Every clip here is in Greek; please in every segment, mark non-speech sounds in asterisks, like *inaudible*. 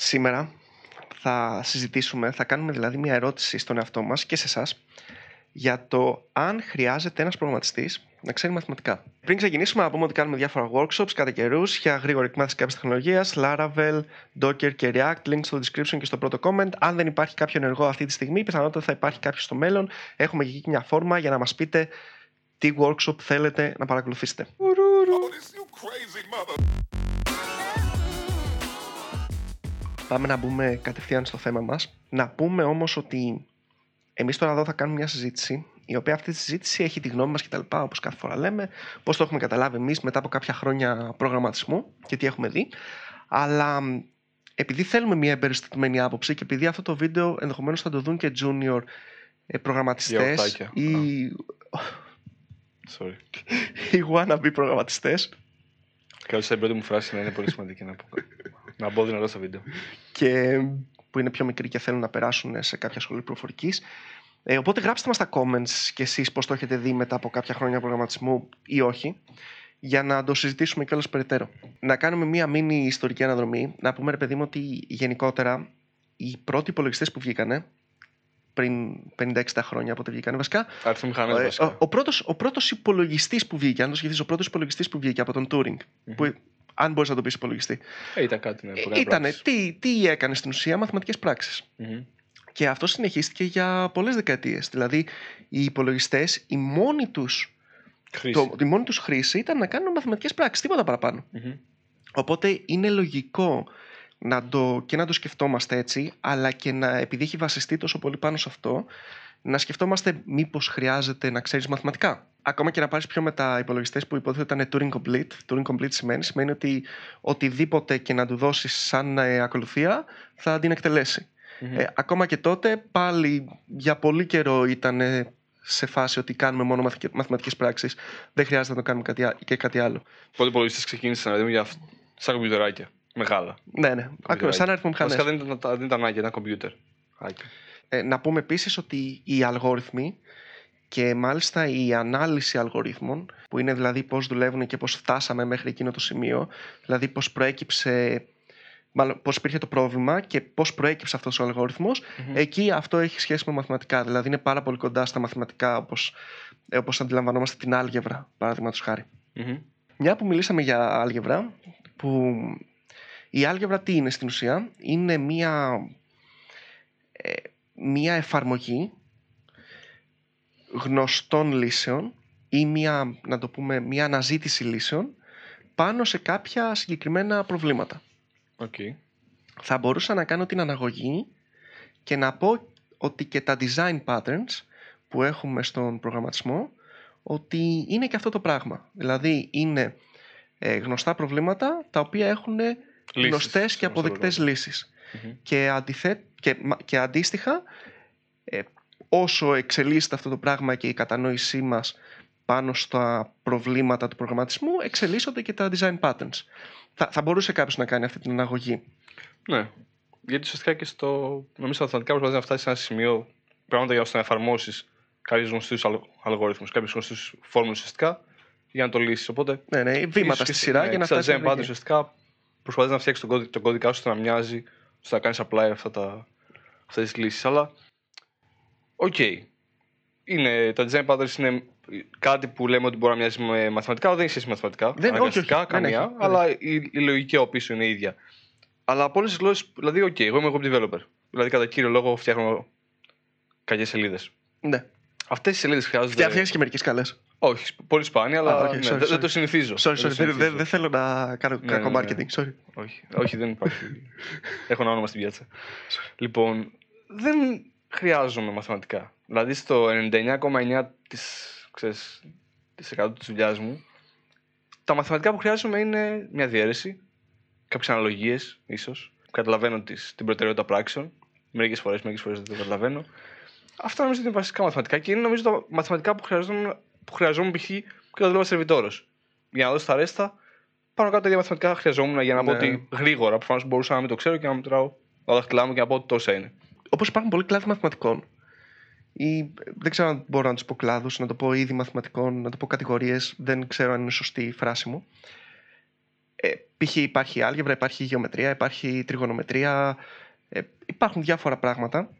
Σήμερα θα συζητήσουμε, θα κάνουμε δηλαδή μια ερώτηση στον εαυτό μας και σε εσάς για το αν χρειάζεται ένας προγραμματιστής να ξέρει μαθηματικά. Πριν ξεκινήσουμε, να πούμε ότι κάνουμε διάφορα workshops κατά καιρούς για γρήγορη εκμάθηση κάποιας τεχνολογίας, Laravel, Docker και React. Link στο description και στο πρώτο comment. Αν δεν υπάρχει κάποιο ενεργό αυτή τη στιγμή, πιθανότατα θα υπάρχει κάποιος στο μέλλον. Έχουμε και εκεί μια φόρμα για να μας πείτε τι workshop θέλετε να παρακολουθήσετε. Πάμε να μπούμε κατευθείαν στο θέμα μας. Να πούμε όμως ότι εμείς τώρα εδώ θα κάνουμε μια συζήτηση η οποία αυτή τη συζήτηση έχει τη γνώμη μας και τα λοιπά όπως κάθε φορά λέμε, πώς το έχουμε καταλάβει εμείς μετά από κάποια χρόνια προγραμματισμού και τι έχουμε δει. Αλλά επειδή θέλουμε μια εμπεριστατωμένη άποψη και επειδή αυτό το βίντεο ενδεχομένως θα το δουν και junior ε, προγραμματιστές ή... Sorry. *laughs* οι wannabe προγραμματιστές Καλώς η πρώτη μου φράση να είναι πολύ σημαντική να πω. Να μπω δυνατό στο βίντεο. και που είναι πιο μικροί και θέλουν να περάσουν σε κάποια σχολή προφορικής. Ε, οπότε γράψτε μας στα comments και εσείς πώς το έχετε δει μετά από κάποια χρόνια προγραμματισμού ή όχι για να το συζητήσουμε κιόλας περαιτέρω. Να κάνουμε μία μίνι ιστορική αναδρομή. Να πούμε ρε παιδί μου ότι γενικότερα οι πρώτοι υπολογιστές που βγήκανε πριν 50-60 χρόνια από ό,τι βγήκανε βασικά. Αριθμομηχανέ Ε, βασικά. ο, ο πρώτος, ο πρώτος υπολογιστής που βγήκε, αν το σκεφτείς, ο πρώτος υπολογιστής που βγήκε από τον Turing, που, αν μπορείς να το πεις υπολογιστή, Ε, ήταν κάτι ναι, που έκανε ήταν πράξεις. τι, τι έκανε στην ουσία μαθηματικές πράξεις. Μμμ. Και αυτό συνεχίστηκε για πολλές δεκαετίες. Δηλαδή, οι υπολογιστές, η μόνη τους, Χρήση. το, η μόνη τους χρήση ήταν να κάνουν μαθηματικές πράξεις, τίποτα παραπάνω. Μμμ. Οπότε είναι λογικό να το, και να το σκεφτόμαστε έτσι, αλλά και να, επειδή έχει βασιστεί τόσο πολύ πάνω σε αυτό, να σκεφτόμαστε μήπως χρειάζεται να ξέρεις μαθηματικά. Ακόμα και να πάρεις πιο μετά υπολογιστές που υπόθεται ήταν Turing Complete. Turing Complete σημαίνει, σημαίνει ότι οτιδήποτε και να του δώσεις σαν ε, ακολουθία θα την εκτελέσει. Μμμ. Ε, ακόμα και τότε πάλι για πολύ καιρό ήταν ε, σε φάση ότι κάνουμε μόνο μαθη- μαθηματικές πράξεις. Δεν χρειάζεται να το κάνουμε κάτι, α- και κάτι άλλο. Πολλοί υπολογιστές ξεκίνησαν δηλαδή, για, αυ- σαν κομπιουτεράκια. Μεγάλα. Ναι, ναι. Ακριβώς, σαν αριθμό Βασικά δεν ήταν, δεν ήταν άκια, ήταν κομπιούτερ. Άκια. Ε, να πούμε επίσης ότι οι αλγόριθμοι και μάλιστα η ανάλυση αλγορίθμων, που είναι δηλαδή πώς δουλεύουν και πώς φτάσαμε μέχρι εκείνο το σημείο, δηλαδή πώς προέκυψε, μάλλον πώς υπήρχε το πρόβλημα και πώς προέκυψε αυτός ο αλγόριθμος, Μμμ. εκεί αυτό έχει σχέση με μαθηματικά. Δηλαδή είναι πάρα πολύ κοντά στα μαθηματικά όπως, ε, όπως αντιλαμβανόμαστε την άλγευρα, παραδείγματος χάρη. Μμμ. Μια που μιλήσαμε για άλγευρα, που η άλγεβρα τι είναι στην ουσία, είναι μια, ε, μια εφαρμογή γνωστών λύσεων ή μια, να το πούμε, μια αναζήτηση λύσεων πάνω σε κάποια συγκεκριμένα προβλήματα. Οκ. Θα μπορούσα να κάνω την αναγωγή και να πω ότι και τα design patterns που έχουμε στον προγραμματισμό ότι είναι και αυτό το πράγμα. Δηλαδή είναι ε, γνωστά προβλήματα τα οποία έχουν Λύσεις, γνωστές και σε γνωστό αποδεκτές πρόγραμμα. λύσεις. Μμμ. Και, αντιθέ, και, μα- και αντίστοιχα ε, όσο εξελίσσεται αυτό το πράγμα και η κατανόησή μας πάνω στα προβλήματα του προγραμματισμού εξελίσσονται και τα design patterns. Θα, θα μπορούσε κάποιος να κάνει αυτή την αναγωγή; Ναι. Γιατί ουσιαστικά και στο. Νομίζω στα μαθηματικά προσπαθεί να φτάσει σε ένα σημείο πράγματα για ώστε να εφαρμόσεις κάποιους γνωστούς αλγόριθμους, κάποιους γνωστούς φόρμουλες ουσιαστικά για να το λύσεις. Οπότε. Ναι, ναι, βήματα ίσως στη και σειρά ναι, για να στα φτάσεις. design patterns ουσιαστικά προσπαθείς να φτιάξεις τον, κώδι- τον κώδικα σου ώστε να μοιάζει, ώστε να κάνεις apply αυτά τα, αυτές τις λύσεις. Αλλά, οκ. Είναι, τα design patterns είναι κάτι που λέμε ότι μπορεί να μοιάζει με μαθηματικά, δεν έχει σχέση με μαθηματικά. Δεν- όχι, αναγκαστικά, όχι, δεν καμία, έχει, δεν αλλά η, η λογική από πίσω είναι η ίδια. Αλλά από όλες τις γλώσσες, δηλαδή, οκ, εγώ είμαι web developer. Δηλαδή, κατά κύριο λόγο, φτιάχνω κακές σελίδες. Ναι. Αυτές οι σελίδες χρειάζονται. Φτιάχνεις και μερικές καλές. Όχι, πολύ σπάνια, αλλά Α, ok, ναι, sorry, δεν, δεν sorry. το συνηθίζω. Sorry, Δεν sorry, το δεν, συνηθίζω. δεν- δεν θέλω να κάνω Ναι, κακό ναι, ναι. marketing. Sorry. Όχι, όχι, δεν υπάρχει. Έχω ένα όνομα στην πιάτσα. λοιπόν, δεν χρειάζομαι μαθηματικά. Δηλαδή στο 99,9% της, ξέρεις, της 100 της δουλειάς μου, τα μαθηματικά που χρειάζομαι είναι μια διαίρεση, κάποιες αναλογίες ίσως, καταλαβαίνω τις, την προτεραιότητα πράξεων, μερικές φορές, μερικές φορές δεν το καταλαβαίνω. Αυτά νομίζω ότι είναι βασικά μαθηματικά και είναι νομίζω τα μαθηματικά που χρειαζόμουν, που χρειαζόμουν π.χ. και όταν δούλευα σερβιτόρος. Για να δώσω τα ρέστα, πάνω κάτω τα ίδια μαθηματικά χρειαζόμουν για να πω Ναι. ότι γρήγορα προφανώς μπορούσα να μην το ξέρω και να μετράω τα δάχτυλά μου και να πω ότι τόσα είναι. Όπως υπάρχουν πολλοί κλάδοι μαθηματικών, ή δεν ξέρω αν μπορώ να τους πω κλάδους, να το πω είδη μαθηματικών, να το πω κατηγορίες, δεν ξέρω αν είναι σωστή η φράση μου. Ε, π.χ. υπάρχει άλγευρα, υπάρχει γεωμετρία, υπάρχει τριγωνομετρία, ε, υπάρχουν διάφορα πράγματα.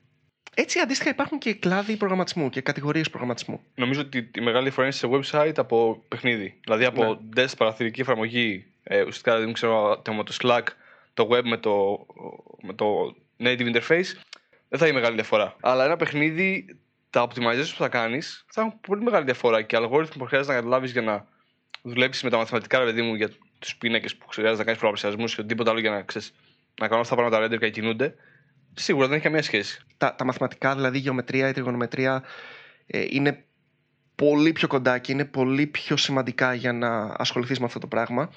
Έτσι αντίστοιχα υπάρχουν και κλάδοι προγραμματισμού και κατηγορίες προγραμματισμού. Νομίζω ότι η μεγάλη διαφορά είναι σε website από παιχνίδι. Δηλαδή από Ναι. desk παραθυρική εφαρμογή, ε, ουσιαστικά δεν ξέρω το- με το Slack, το web με το, με το native interface, δεν θα είναι μεγάλη διαφορά. Αλλά ένα παιχνίδι, τα optimizations που θα κάνεις θα έχουν πολύ μεγάλη διαφορά και αλγόριθμοι που χρειάζεται να καταλάβεις για να δουλέψεις με τα μαθηματικά, ρε παιδί μου, για τους πίνακες που χρειάζεται να κάνεις προπλησιασμού και οτιδήποτε άλλο για να, ξέρεις, να κάνουν αυτά τα πράγματα render και να κινούνται. Σίγουρα δεν έχει καμία σχέση. Τα, τα μαθηματικά, δηλαδή η γεωμετρία, η τριγωνομετρία, ε, είναι πολύ πιο κοντά και είναι πολύ πιο σημαντικά για να ασχοληθείς με αυτό το πράγμα.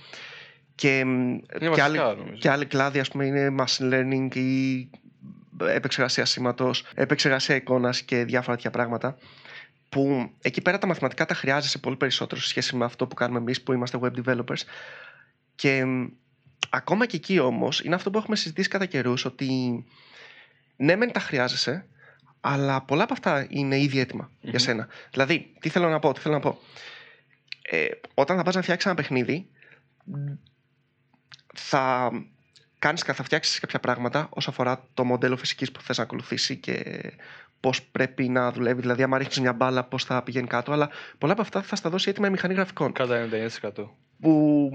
Και, μ, Είναι και, βασικά, άλλοι, νομίζω. και άλλοι κλάδοι, ας πούμε, είναι machine learning ή επεξεργασία σήματος, επεξεργασία εικόνας και διάφορα τέτοια πράγματα που εκεί πέρα τα μαθηματικά τα χρειάζεσαι πολύ περισσότερο σε σχέση με αυτό που κάνουμε εμείς που είμαστε web developers και μ, ακόμα και εκεί όμως είναι αυτό που έχουμε συζητήσει κατά καιρούς ότι ναι μεν τα χρειάζεσαι αλλά πολλά από αυτά είναι ήδη έτοιμα για Μμμ. σένα. Δηλαδή, τι θέλω να πω, τι θέλω να πω. Ε, όταν θα πας να φτιάξεις ένα παιχνίδι θα κάνεις, θα φτιάξεις κάποια πράγματα όσον αφορά το μοντέλο φυσικής που θες να ακολουθήσει και πώς πρέπει να δουλεύει. Δηλαδή, άμα ρίχνεις μια μπάλα, πώς θα πηγαίνει κάτω. Αλλά πολλά από αυτά θα στα δώσει έτοιμα η μηχανή γραφικών. Κατά 99%. Που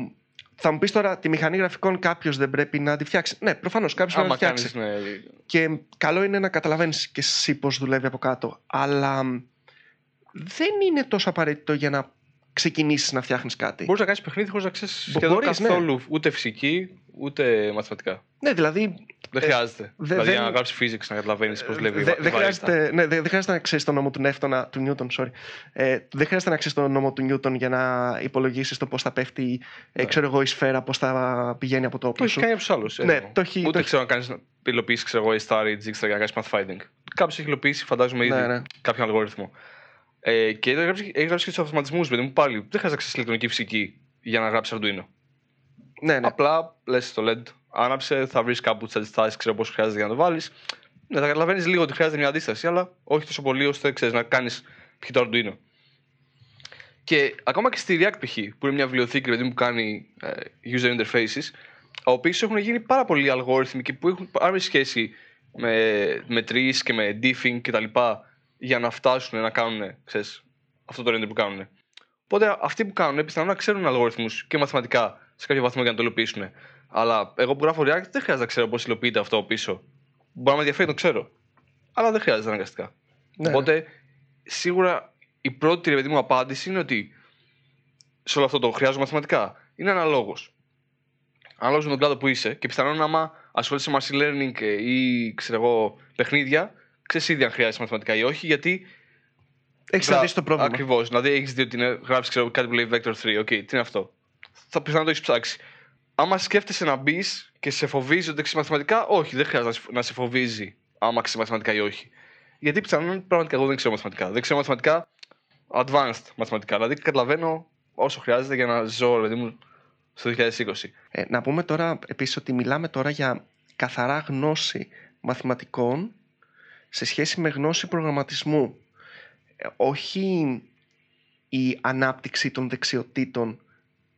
θα μου πεις τώρα, τη μηχανή γραφικών κάποιος δεν πρέπει να τη φτιάξει; Ναι, προφανώς κάποιος πρέπει να Άμα τη φτιάξει. κάνεις, ναι, Και καλό είναι να καταλαβαίνεις και εσύ πώς δουλεύει από κάτω. Αλλά μ, δεν είναι τόσο απαραίτητο για να ξεκινήσεις να φτιάχνεις κάτι. Μπορείς να κάνεις παιχνίδι χωρίς να ξέρεις Μπο- σχεδόν μπορείς, ναι. καθόλου ούτε φυσική ούτε μαθηματικά. Ναι, δηλαδή Δεν Ε, χρειάζεται. δε- δηλαδή, δεν- για να γράψεις physics να καταλαβαίνεις πώς δουλεύει. η δεν βα- δεν η βαρύτητα. χρειάζεται, ναι, δεν δεν χρειάζεται να ξέρεις τον νόμο του Νεύτωνα, του Νιούτον, sorry. Ε, δεν χρειάζεται να ξέρεις τον νόμο του Νιούτον για να υπολογίσεις το πώς θα πέφτει ε, Ναι. ξέρω εγώ, η σφαίρα, πώς θα πηγαίνει από το Το όπλο έχει σου. κάνει από τους άλλους. Ναι, το έχει- Ούτε το έχει- ξέρω να κάνεις υλοποιήσει, ξέρω εγώ, η Star ή Dijkstra για να κάνεις pathfinding. Κάποιος έχει υλοποιήσει, φαντάζομαι ήδη, Ναι, ναι. κάποιον αλγόριθμο. Ε, και έχεις γράψει, έχεις γράψει και τους αυτοματισμού, παιδί μου, πάλι. Δεν χρειάζεται να ξέρεις ηλεκτρονική φυσική για να γράψεις Arduino. Ναι, ναι. Απλά λες το LED, άναψε, θα βρεις κάπου τις αντιστάσεις, ξέρω πώς χρειάζεται για να το βάλεις. Ναι, θα καταλαβαίνεις λίγο ότι χρειάζεται μια αντίσταση, αλλά όχι τόσο πολύ ώστε ξέρεις, να κάνεις π.χ. το Arduino. Και ακόμα και στη React π.χ. που είναι μια βιβλιοθήκη παιδί μου, που κάνει ε, user interfaces, από πίσω έχουν γίνει πάρα πολλοί αλγόριθμοι και που έχουν πάρα σχέση με, με trees και με diffing κτλ. Για να φτάσουν να κάνουν ξέρεις, αυτό το render που κάνουν. Οπότε αυτοί που κάνουν πιθανόν να ξέρουν αλγόριθμους και μαθηματικά σε κάποιο βαθμό για να το υλοποιήσουν. Αλλά εγώ που γράφω React δεν χρειάζεται να ξέρω πώς υλοποιείται αυτό πίσω. Μπορεί να με ενδιαφέρει να το ξέρω. Αλλά δεν χρειάζεται αναγκαστικά. Ναι. Οπότε σίγουρα η πρώτη ρε παιδί μου απάντηση είναι ότι σε όλο αυτό το χρειάζομαι μαθηματικά. Είναι αναλόγως. Ανάλογα με τον κλάδο που είσαι και πιθανόν άμα ασχολείσαι με machine learning ε, ή ξέρω εγώ παιχνίδια, ξέρεις ήδη αν χρειάζεσαι μαθηματικά ή όχι, γιατί Έχεις να δει το πρόβλημα. Ακριβώς. Δηλαδή έχεις δει ότι είναι, γράψει ξέρω, κάτι που λέει Vector 3. Οκ, τι είναι αυτό; Θα πιθανόν το έχεις ψάξει. Άμα σκέφτεσαι να μπεις και σε φοβίζει ότι ξέρεις μαθηματικά, όχι, δεν χρειάζεται να σε- να σε φοβίζει άμα ξέρεις μαθηματικά ή όχι. Γιατί πιθανόν πραγματικά εγώ δεν ξέρω μαθηματικά. Δεν ξέρω μαθηματικά advanced μαθηματικά. Δηλαδή καταλαβαίνω όσο χρειάζεται για να ζω, δηλαδή μου, στο 2020. Ε, να πούμε τώρα επίσης ότι μιλάμε τώρα για καθαρά γνώση μαθηματικών σε σχέση με γνώση προγραμματισμού. Ε, όχι η ανάπτυξη των δεξιοτήτων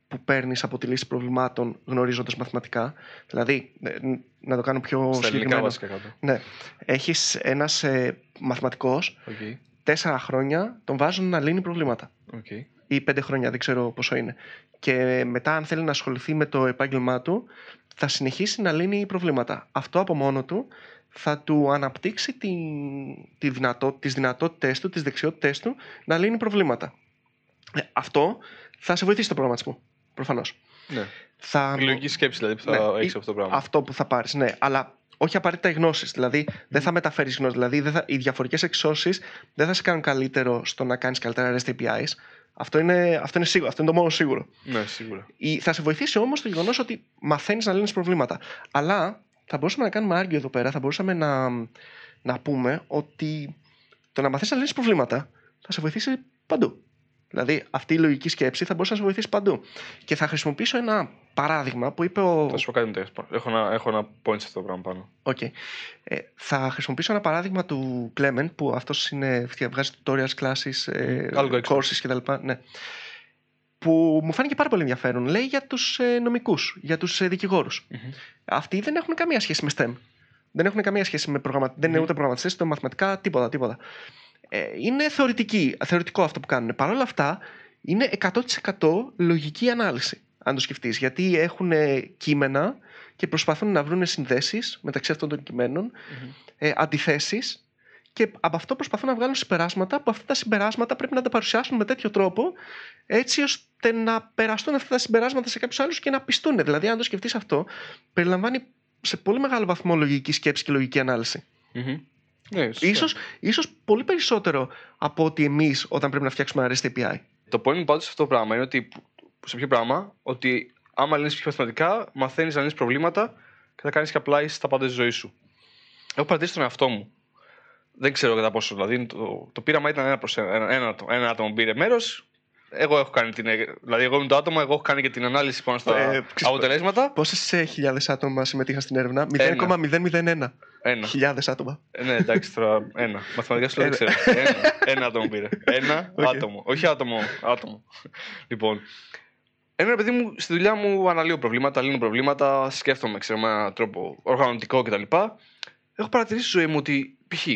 που παίρνεις από τη λύση προβλημάτων γνωρίζοντας μαθηματικά. Δηλαδή, ε, ν- να το κάνω πιο Στα ελληνικά συγκεκριμένο. βασικά κάτω. Ναι. Έχεις ένας ε, μαθηματικός, Οκ. τέσσερα χρόνια τον βάζουν να λύνει προβλήματα Οκ. ή πέντε χρόνια, δεν ξέρω πόσο είναι. Και μετά, αν θέλει να ασχοληθεί με το επάγγελμά του, θα συνεχίσει να λύνει προβλήματα. Αυτό από μόνο του θα του αναπτύξει τη, τη δυνατό, τις δυνατότητες του, τις δεξιότητες του να λύνει προβλήματα. Ε, αυτό θα σε βοηθήσει στο προγραμματισμό, προφανώς. Ναι. Θα, Η λογική σκέψη δηλαδή που Ναι, θα ή- έχει αυτό το πράγμα. αυτό που θα πάρεις, ναι. Αλλά όχι απαραίτητα οι γνώσεις. Δηλαδή, δεν θα μεταφέρεις γνώση. Δηλαδή, δεν θα, οι διαφορετικές εξώσεις δεν θα σε κάνουν καλύτερο στο να κάνεις καλύτερα REST APIs. Αυτό είναι, αυτό είναι, σίγουρο, αυτό είναι το μόνο σίγουρο. Ναι, σίγουρα. Η- Θα σε βοηθήσει όμως το γεγονός ότι μαθαίνεις να λύνεις προβλήματα. Αλλά θα μπορούσαμε να κάνουμε argue εδώ πέρα, θα μπορούσαμε να, να πούμε ότι το να μαθαίνει να λύνει προβλήματα θα σε βοηθήσει παντού. Δηλαδή, αυτή η λογική σκέψη θα μπορούσε να σε βοηθήσει παντού. Και θα χρησιμοποιήσω ένα παράδειγμα που είπε ο. Θα σου πω κάτι μετά. Έχω ένα, έχω ένα point σε αυτό το πράγμα πάνω. Οκ. Ε, θα χρησιμοποιήσω ένα παράδειγμα του Clement που αυτός είναι, βγάζει tutorials, classes, ε, AlgoExpert. courses κτλ. Ναι. Που μου φάνηκε πάρα πολύ ενδιαφέρον. Λέει για τους ε, νομικούς, για τους ε, δικηγόρους. Μμμ. Αυτοί δεν έχουν καμία σχέση με STEM. Δεν έχουν καμία σχέση με προγραμμα... Δεν είναι Μμμ. ούτε προγραμματιστές, ούτε μαθηματικά, τίποτα. τίποτα. Ε, είναι θεωρητική, θεωρητικό αυτό που κάνουν. Παρ' όλα αυτά, είναι 100% λογική ανάλυση, αν το σκεφτείς. Γιατί έχουν ε, κείμενα και προσπαθούν να βρουν συνδέσεις μεταξύ αυτών των κειμένων, Μμμ. ε, αντιθέσεις. Και από αυτό προσπαθούν να βγάλουν συμπεράσματα που αυτά τα συμπεράσματα πρέπει να τα παρουσιάσουν με τέτοιο τρόπο έτσι ώστε να περαστούν αυτά τα συμπεράσματα σε κάποιους άλλους και να πιστούν. Δηλαδή, αν το σκεφτείς αυτό, περιλαμβάνει σε πολύ μεγάλο βαθμό λογική σκέψη και λογική ανάλυση. Μμμ. Ναι, σωστά. Ίσως, ίσως πολύ περισσότερο από ότι εμείς όταν πρέπει να φτιάξουμε ένα REST API. Το point μου πάντως σε αυτό το πράγμα είναι ότι. Σε ποιο πράγμα, ότι άμα λύνεις πιο μαθηματικά, μαθαίνεις να λύνεις προβλήματα και θα κάνεις και απλά στα πάντα της ζωής σου. Έχω παρατηρήσει τον εαυτό μου. Δεν ξέρω κατά πόσο. Δηλαδή, το, το πείραμα ήταν ένα προς ένα. Ένα, ένα, άτομο- ένα άτομο πήρε μέρος. Εγώ έχω κάνει την. Δηλαδή, εγώ είμαι το άτομο, εγώ έχω κάνει και την ανάλυση πάνω στα Ε, ξέρεις, αποτελέσματα. Πόσες χιλιάδες άτομα συμμετείχαν στην έρευνα; Ένα. 0,001 Ένα. χιλιάδες άτομα. Ε, ναι, εντάξει τώρα. Ένα. Μαθηματικά σου λέω δεν ξέρω. Ένα, ένα άτομο πήρε. *laughs* Ένα Οκ. άτομο. Όχι άτομο. Άτομο. λοιπόν. Ένα παιδί μου στη δουλειά μου αναλύω προβλήματα, λύνω προβλήματα, σκέφτομαι ξέρω, με έναν τρόπο οργανωτικό κτλ. Έχω παρατηρήσει στη ζωή μου ότι π.χ.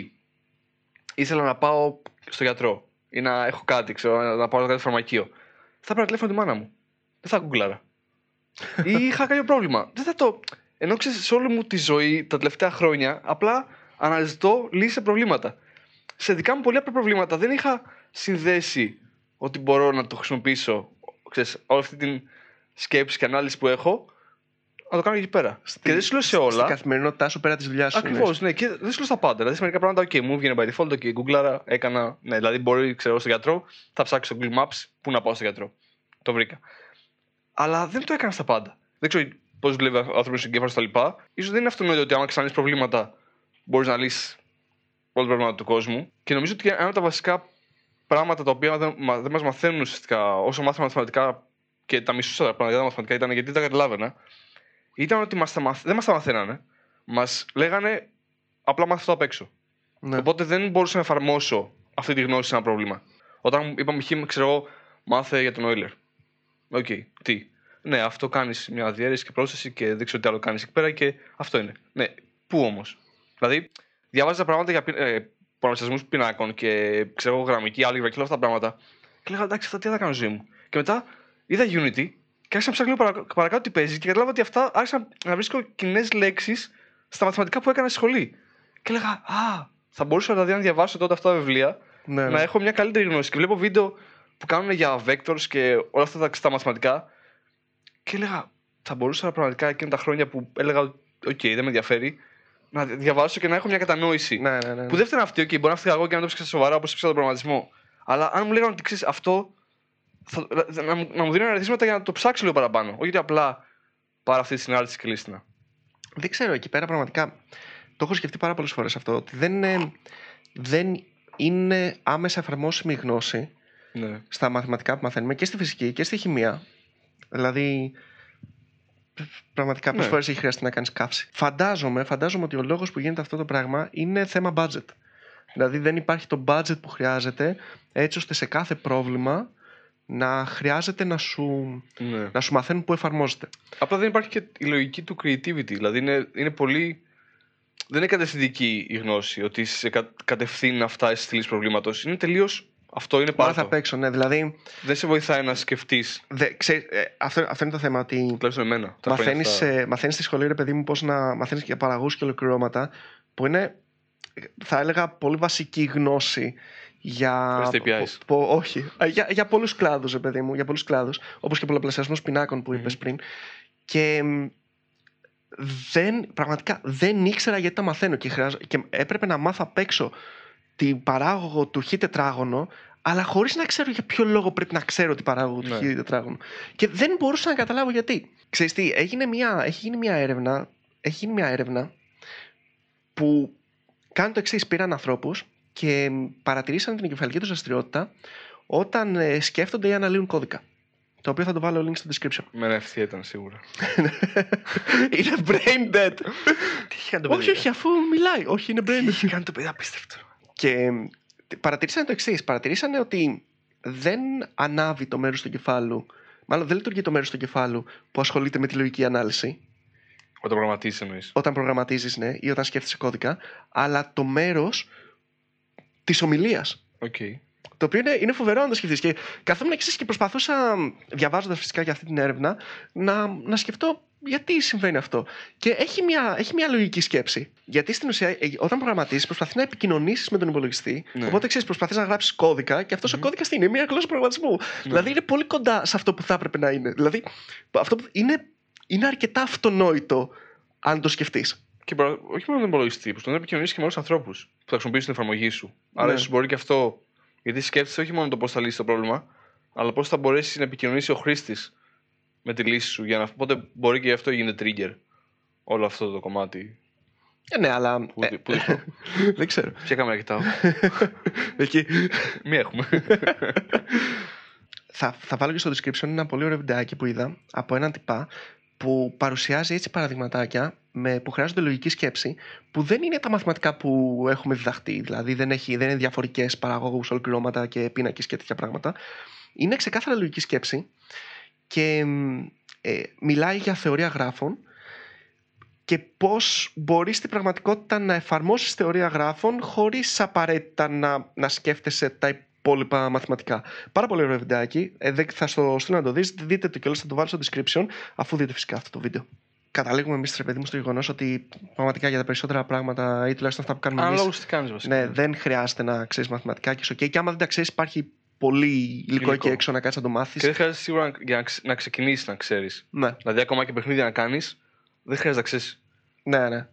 ήθελα να πάω στο γιατρό ή να έχω κάτι, ξέρω, να πάω κάτι φαρμακείο. Θα έπαιρνα τηλέφωνο τη μάνα μου. Δεν θα γκουγκλάρα. *laughs* ή είχα κάποιο πρόβλημα. Δεν θα το. Ενώ ξέρεις, σε όλη μου τη ζωή τα τελευταία χρόνια, απλά αναζητώ λύσει σε προβλήματα. Σε δικά μου πολύ απλά προβλήματα δεν είχα συνδέσει ότι μπορώ να το χρησιμοποιήσω. Ξέρεις, όλη αυτή την σκέψη και ανάλυση που έχω, να το κάνω εκεί πέρα. Στη- και δεν σου λέω σε Στην όλα. καθημερινότητά σου πέρα της δουλειάς σου. Ακριβώς, ναι, και δεν σου λέω στα πάντα. Δηλαδή, σε μερικά πράγματα, OK, μου βγαίνει by default, OK, Google, έκανα. Ναι, δηλαδή, μπορεί, ξέρω, στο γιατρό, θα ψάξω στο Google Maps πού να πάω στο γιατρό. Το βρήκα. Αλλά δεν το έκανα στα πάντα. Δεν ξέρω πώς δουλεύει ο άνθρωπος εγκέφαλο κτλ. σω δεν είναι αυτονόητο ότι άμα ξαναλύσεις προβλήματα, μπορείς να λύσεις όλα τα προβλήματα του κόσμου. Και νομίζω ότι ένα από τα βασικά πράγματα τα οποία δεν, μα- δεν μας μαθαίνουν ουσιαστικά όσο μάθαμε μαθηματικά και τα μισούσα τα πράγματα τα μαθηματικά ήταν γιατί δεν τα καταλάβαινα, ήταν ότι μας τα μαθ... δεν μας τα μαθαίνανε. Μας λέγανε απλά μάθει αυτό απ' έξω. Ναι. Οπότε δεν μπορούσα να εφαρμόσω αυτή τη γνώση σε ένα πρόβλημα. Όταν είπαμε, χ, ξέρω εγώ, μάθε για τον Euler. Ok, τι; Ναι, αυτό κάνεις μια διαίρεση και πρόσθεση και δεν ξέρω τι άλλο κάνεις εκεί πέρα και αυτό είναι. Ναι, πού όμως; Δηλαδή, διάβαζα πράγματα για πι- ε, προγραμματισμού πινάκων και ξέρω εγώ, γραμμική, άλγεβρα και όλα αυτά τα πράγματα. Και λέγα εντάξει, αυτά τι θα κάνω στη ζωή μου. Και μετά είδα Unity και άρχισα να ψάχνω λίγο παρα- παρακάτω τι παίζει και κατάλαβα ότι αυτά άρχισα να βρίσκω κοινές λέξεις στα μαθηματικά που έκανα στη σχολή. Και έλεγα, Α, θα μπορούσα δηλαδή να διαβάσω τότε αυτά τα βιβλία Ναι, ναι. να έχω μια καλύτερη γνώση. Και βλέπω βίντεο που κάνουν για vectors και όλα αυτά τα ξέρω 'γω μαθηματικά. Και έλεγα, θα μπορούσα πραγματικά εκείνα τα χρόνια που έλεγα, Οκ, δεν με ενδιαφέρει, να διαβάσω και να έχω μια κατανόηση. Ναι, ναι, ναι. Που δεν φταίνε αυτή, OK, μπορεί να φταίω εγώ και να το ψάξω σοβαρά όπως ψάξα τον προγραμματισμό. Αλλά αν μου λέγανε ότι ξέρεις αυτό, θα, να, μου- να μου δίνουν αριθμήματα για να το ψάξω λίγο παραπάνω. Όχι ότι απλά πάρω αυτή τη συνάρτηση και λύστηνα. Δεν ξέρω, εκεί πέρα πραγματικά το έχω σκεφτεί πάρα πολλές φορές αυτό. Ότι δεν είναι, δεν είναι άμεσα εφαρμόσιμη η γνώση Ναι. στα μαθηματικά που μαθαίνουμε και στη φυσική και στη χημεία. Δηλαδή, πραγματικά πολλές Ναι. φορές έχει χρειαστεί να κάνεις καύση. Φαντάζομαι, φαντάζομαι ότι ο λόγος που γίνεται αυτό το πράγμα είναι θέμα budget. Δηλαδή, δεν υπάρχει το budget που χρειάζεται έτσι ώστε σε κάθε πρόβλημα να χρειάζεται να σου, ναι. να σου μαθαίνουν που εφαρμόζεται. Απλά δεν υπάρχει και η λογική του creativity. Δηλαδή είναι, είναι πολύ. Δεν είναι κατευθυντική η γνώση ότι σε κα, κατευθύνει να φτάσει στη λύση προβλήματος. Είναι τελείως. Αυτό είναι Μάθα πάρα απ' έξω, ναι. Δηλαδή, Δεν σε βοηθάει να σκεφτεί. δε, ξέρεις, ε, αυτό, αυτό είναι το θέμα. Ότι Τουλάχιστον εμένα. τα χρόνια μαθαίνεις, αυτά. ε, μαθαίνεις στη σχολή, ρε παιδί μου, πώς να μαθαίνεις για παραγωγούς και ολοκληρώματα που είναι, θα έλεγα, πολύ βασική γνώση για... REST APIs. πο- πο- όχι, ε, για, για πολλούς κλάδους, ρε παιδί μου, για πολλούς κλάδους, όπως και πολλαπλασιασμός πινάκων που είπες Μμμ. πριν. Και μ, δεν, πραγματικά δεν ήξερα γιατί τα μαθαίνω και, χρειάζο- και έπρεπε να μάθω απ' έξω την παράγωγο του χ τετράγωνο αλλά χωρίς να ξέρω για ποιο λόγο πρέπει να ξέρω την παράγωγο του Ναι. χ τετράγωνο. Και δεν μπορούσα να καταλάβω γιατί. Ξέρεις τι, έγινε μια, έχει γίνει μια έρευνα, έχει γίνει μια έρευνα που κάνει το εξής πήραν ανθρώπους και παρατηρήσαν την εγκεφαλική τους δραστηριότητα όταν ε, σκέφτονται ή αναλύουν κώδικα. Το οποίο θα το βάλω link στο description. Με ένα ευθεία ήταν σίγουρα. *laughs* είναι brain dead. Τι είχε κάνει το όχι, όχι, αφού μιλάει. Όχι, είναι brain Τι dead. είχε κάνει το παιδί, απίστευτο. Και παρατηρήσανε το εξής. Παρατηρήσανε ότι δεν ανάβει το μέρος του εγκεφάλου. Μάλλον δεν λειτουργεί το μέρος του εγκεφάλου που ασχολείται με τη λογική ανάλυση. Όταν προγραμματίζεις εννοείς. Όταν προγραμματίζεις, ναι, ή όταν σκέφτεσαι κώδικα. Αλλά το μέρος της ομιλίας. Οκ. Το οποίο είναι, είναι φοβερό να το σκεφτείς. Και καθόμουν εκεί και προσπαθούσα, διαβάζοντας φυσικά για αυτή την έρευνα, να, να σκεφτώ γιατί συμβαίνει αυτό. Και έχει μια, έχει μια λογική σκέψη. Γιατί στην ουσία, ε, όταν προγραμματίζεις, προσπαθείς να επικοινωνήσεις με τον υπολογιστή. Ναι. Οπότε ξέρεις, προσπαθείς να γράψεις κώδικα και αυτός ο κώδικας τι είναι, μια γλώσσα προγραμματισμού. Δηλαδή είναι πολύ κοντά σε αυτό που θα έπρεπε να είναι. Δηλαδή αυτό που είναι, είναι αρκετά αυτονόητο αν το σκεφτείς. Και προ- όχι μόνο τον υπολογιστή, προσπαθεί να επικοινωνήσει και με άλλου ανθρώπους που θα χρησιμοποιήσουν την εφαρμογή σου. Άρα Ναι. ίσως μπορεί και αυτό. Γιατί σκέφτεσαι όχι μόνο το πώς θα λύσει το πρόβλημα, αλλά πώς θα μπορέσει να επικοινωνήσει ο χρήστης με τη λύση σου. Για να... Οπότε μπορεί και γι' αυτό γίνεται trigger όλο αυτό το κομμάτι. Ε, ναι, αλλά. Πού, ε, πού δείχνω. *laughs* δεν ξέρω. Ποια κάμερα κοιτάω; *laughs* Εκεί. Μία έχουμε. *laughs* θα, θα βάλω και στο description ένα πολύ ωραίο βιντεάκι που είδα από έναν τυπά που παρουσιάζει έτσι παραδειγματάκια με, που χρειάζονται λογική σκέψη που δεν είναι τα μαθηματικά που έχουμε διδαχτεί. Δηλαδή δεν, έχει, δεν είναι διαφορικές παραγωγούς, ολοκληρώματα και πίνακες και τέτοια πράγματα. Είναι ξεκάθαρα λογική σκέψη και μ, ε, μιλάει για θεωρία γράφων και πώς μπορείς στην πραγματικότητα να εφαρμόσεις θεωρία γράφων χωρίς απαραίτητα να, να σκέφτεσαι τα υπόλοιπα μαθηματικά. Πάρα πολύ ωραίο βιντεάκι. Ε, δεν- θα στο στείλω να το δεις. Δείτε το κιόλας, θα το βάλω στο description αφού δείτε φυσικά αυτό το βίντεο. Καταλήγουμε εμείς, ρε παιδί μου, στο γεγονός ότι πραγματικά για τα περισσότερα πράγματα ή τουλάχιστον αυτά που κάνουμε εμείς. Ανάλογα τι κάνεις βασικά. Ναι, δεν χρειάζεται να ξέρεις μαθηματικά και είσαι OK. Και άμα δεν τα ξέρεις, υπάρχει πολύ υλικό, Υλικό. εκεί έξω να κάτσεις να το μάθεις. Και δεν χρειάζεται σίγουρα να- για να, ξε- να ξεκινήσεις να ξέρεις. Ναι, Δηλαδή, ακόμα και παιχνίδια να κάνεις, δεν χρειάζεται να ξέρεις ναι, ναι.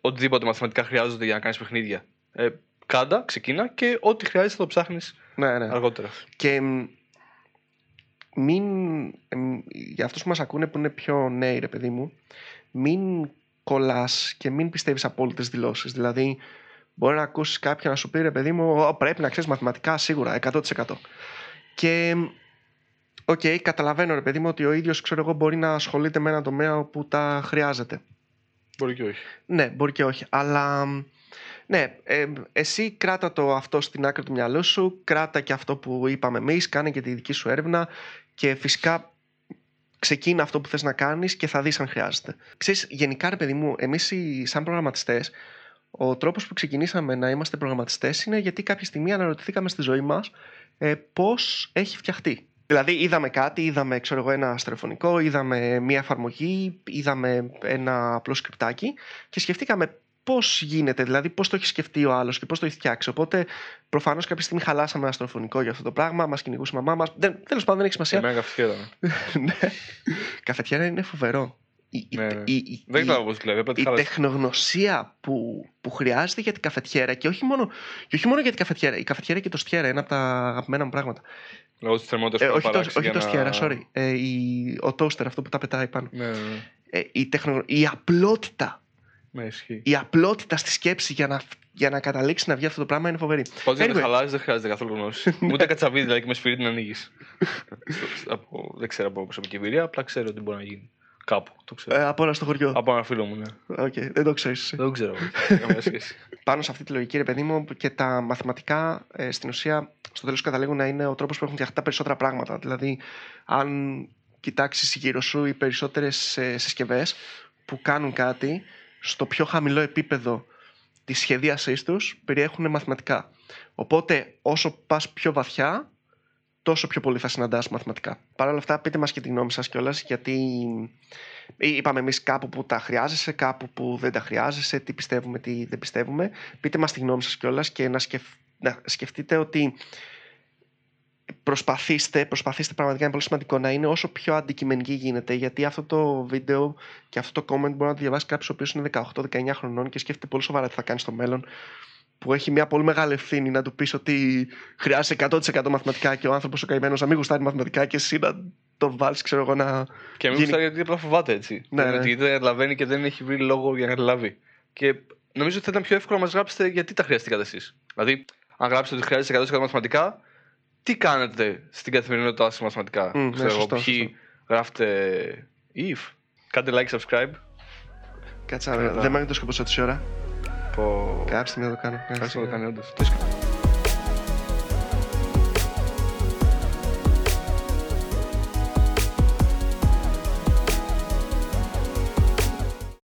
οτιδήποτε μαθηματικά χρειάζονται για να κάνεις παιχνίδια. Ε, κάντα, ξεκίνα και ό,τι χρειάζεται θα το ψάχνεις ναι, ναι. αργότερα. Και μ, μην, εμ, για αυτούς που μας ακούνε που είναι πιο νέοι ρε παιδί μου, μην κολλάς και μην πιστεύεις απόλυτες δηλώσεις. Δηλαδή, μπορεί να ακούσεις κάποιον να σου πει ρε παιδί μου, «Ω, πρέπει να ξέρεις μαθηματικά σίγουρα, 100%. Και, μ, οκ, καταλαβαίνω ρε παιδί μου ότι ο ίδιος, ξέρω εγώ, μπορεί να ασχολείται με ένα τομέα όπου τα χρειάζεται. Μπορεί και όχι. Ναι, μπορεί και όχι. Αλλά μ, ναι, ε, εσύ κράτα το αυτό στην άκρη του μυαλού σου, κράτα και αυτό που είπαμε εμείς, κάνε και τη δική σου έρευνα και φυσικά ξεκίνα αυτό που θες να κάνεις και θα δεις αν χρειάζεται. Ξέρεις, γενικά ρε παιδί μου, εμείς οι, σαν προγραμματιστές, ο τρόπος που ξεκινήσαμε να είμαστε προγραμματιστές είναι γιατί κάποια στιγμή αναρωτηθήκαμε στη ζωή μας ε, πώς έχει φτιαχτεί. Δηλαδή είδαμε κάτι, είδαμε ξέρω εγώ, ένα στερεοφωνικό, είδαμε μια εφαρμογή, είδαμε ένα απλό σκριπτάκι και σκεφτήκαμε πώς γίνεται, δηλαδή πώς το έχει σκεφτεί ο άλλος και πώς το έχει φτιάξει. Οπότε προφανώς κάποια στιγμή χαλάσαμε ένα στερεοφωνικό για αυτό το πράγμα, μας κυνηγούσε η μαμά μας. Δεν, τέλος πάντων δεν έχει Σε σημασία. μένα καφετιέρα. *laughs* ναι. Καφετιέρα είναι φοβερό. Η, η- Ναι, ναι. η- η- Δεν η- ξέρω πώς δουλεύει. Απλά τη η χάλασε. τεχνογνωσία που, που χρειάζεται για την καφετιέρα και όχι, μόνο, και όχι μόνο για την καφετιέρα. Η καφετιέρα και το στιέρα είναι από τα αγαπημένα μου πράγματα. Λόγω τη θερμότητα Ε, που όχι, θα το, παράξει όχι για το να- στιέρα, sorry. Ε, η, ο τόστερ, αυτό που τα πετάει πάνω. Ναι, ναι, ναι. Ε, η, τεχνο, η απλότητα. Ναι, ισχύει. Η απλότητα στη σκέψη για να, για να καταλήξει να βγει αυτό το πράγμα είναι φοβερή. Πάντως για να Anyway. χαλάσει δεν χρειάζεται καθόλου γνώση. *laughs* Ούτε κατσαβίδι, δηλαδή και με σφυρί την ανοίγεις. δεν ξέρω από προσωπική εμπειρία, απλά ξέρω ότι μπορεί να γίνει. Κάπου. Το ξέρω. Ε, από όλα στο χωριό. Από ένα φίλο μου, ναι. Οκ, δεν το ξέρεις. Δεν το ξέρω. Δεν έχω *laughs* καμία σχέση. Πάνω σε αυτή τη λογική, ρε παιδί μου, και τα μαθηματικά ε, στην ουσία στο τέλος καταλήγουν να είναι ο τρόπος που έχουν φτιαχτεί τα περισσότερα πράγματα. Δηλαδή, αν κοιτάξεις γύρω σου οι περισσότερες ε, συσκευές που κάνουν κάτι στο πιο χαμηλό επίπεδο της σχεδίασής τους περιέχουν μαθηματικά. Οπότε, όσο πας πιο βαθιά, τόσο πιο πολύ θα συναντάς μαθηματικά. Παρ' όλα αυτά, πείτε μας και τη γνώμη σας κιόλας, γιατί είπαμε εμείς κάπου που τα χρειάζεσαι, κάπου που δεν τα χρειάζεσαι, τι πιστεύουμε, τι δεν πιστεύουμε. Πείτε μας τη γνώμη σας κιόλας και να, σκεφ... να σκεφτείτε ότι προσπαθήστε, προσπαθήστε πραγματικά είναι πολύ σημαντικό να είναι όσο πιο αντικειμενική γίνεται γιατί αυτό το βίντεο και αυτό το comment μπορεί να το διαβάσει κάποιος ο οποίος είναι 18-19 χρονών και σκέφτεται πολύ σοβαρά τι θα κάνει στο μέλλον που έχει μια πολύ μεγάλη ευθύνη να του πεις ότι χρειάζεσαι 100% μαθηματικά και ο άνθρωπος ο καημένος να μην γουστάρει μαθηματικά και εσύ να το βάλεις, ξέρω εγώ, να. Και μην Γίνει- γουστάρει γιατί απλά φοβάται έτσι. Ναι, Ναι, ναι. Γιατί δεν καταλαβαίνει και δεν έχει βρει λόγο για να καταλάβει. Και νομίζω ότι θα ήταν πιο εύκολο να μας γράψετε γιατί τα χρειαστήκατε εσείς. Δηλαδή, αν γράψετε ότι χρειάζεται 100% μαθηματικά, τι κάνετε στην καθημερινότητά σας μαθηματικά; Μμ, ναι, Ξέρω εγώ, σωστό, ποιοι σωστό. γράφετε if. Κάντε like, subscribe. Κάτσε, Καλά. δεν μ' άγγιξε το σκοπό σε ώρα. Πω... Κάψτε με να το κάνω. Ευχαριστώ που το κάνει όντως.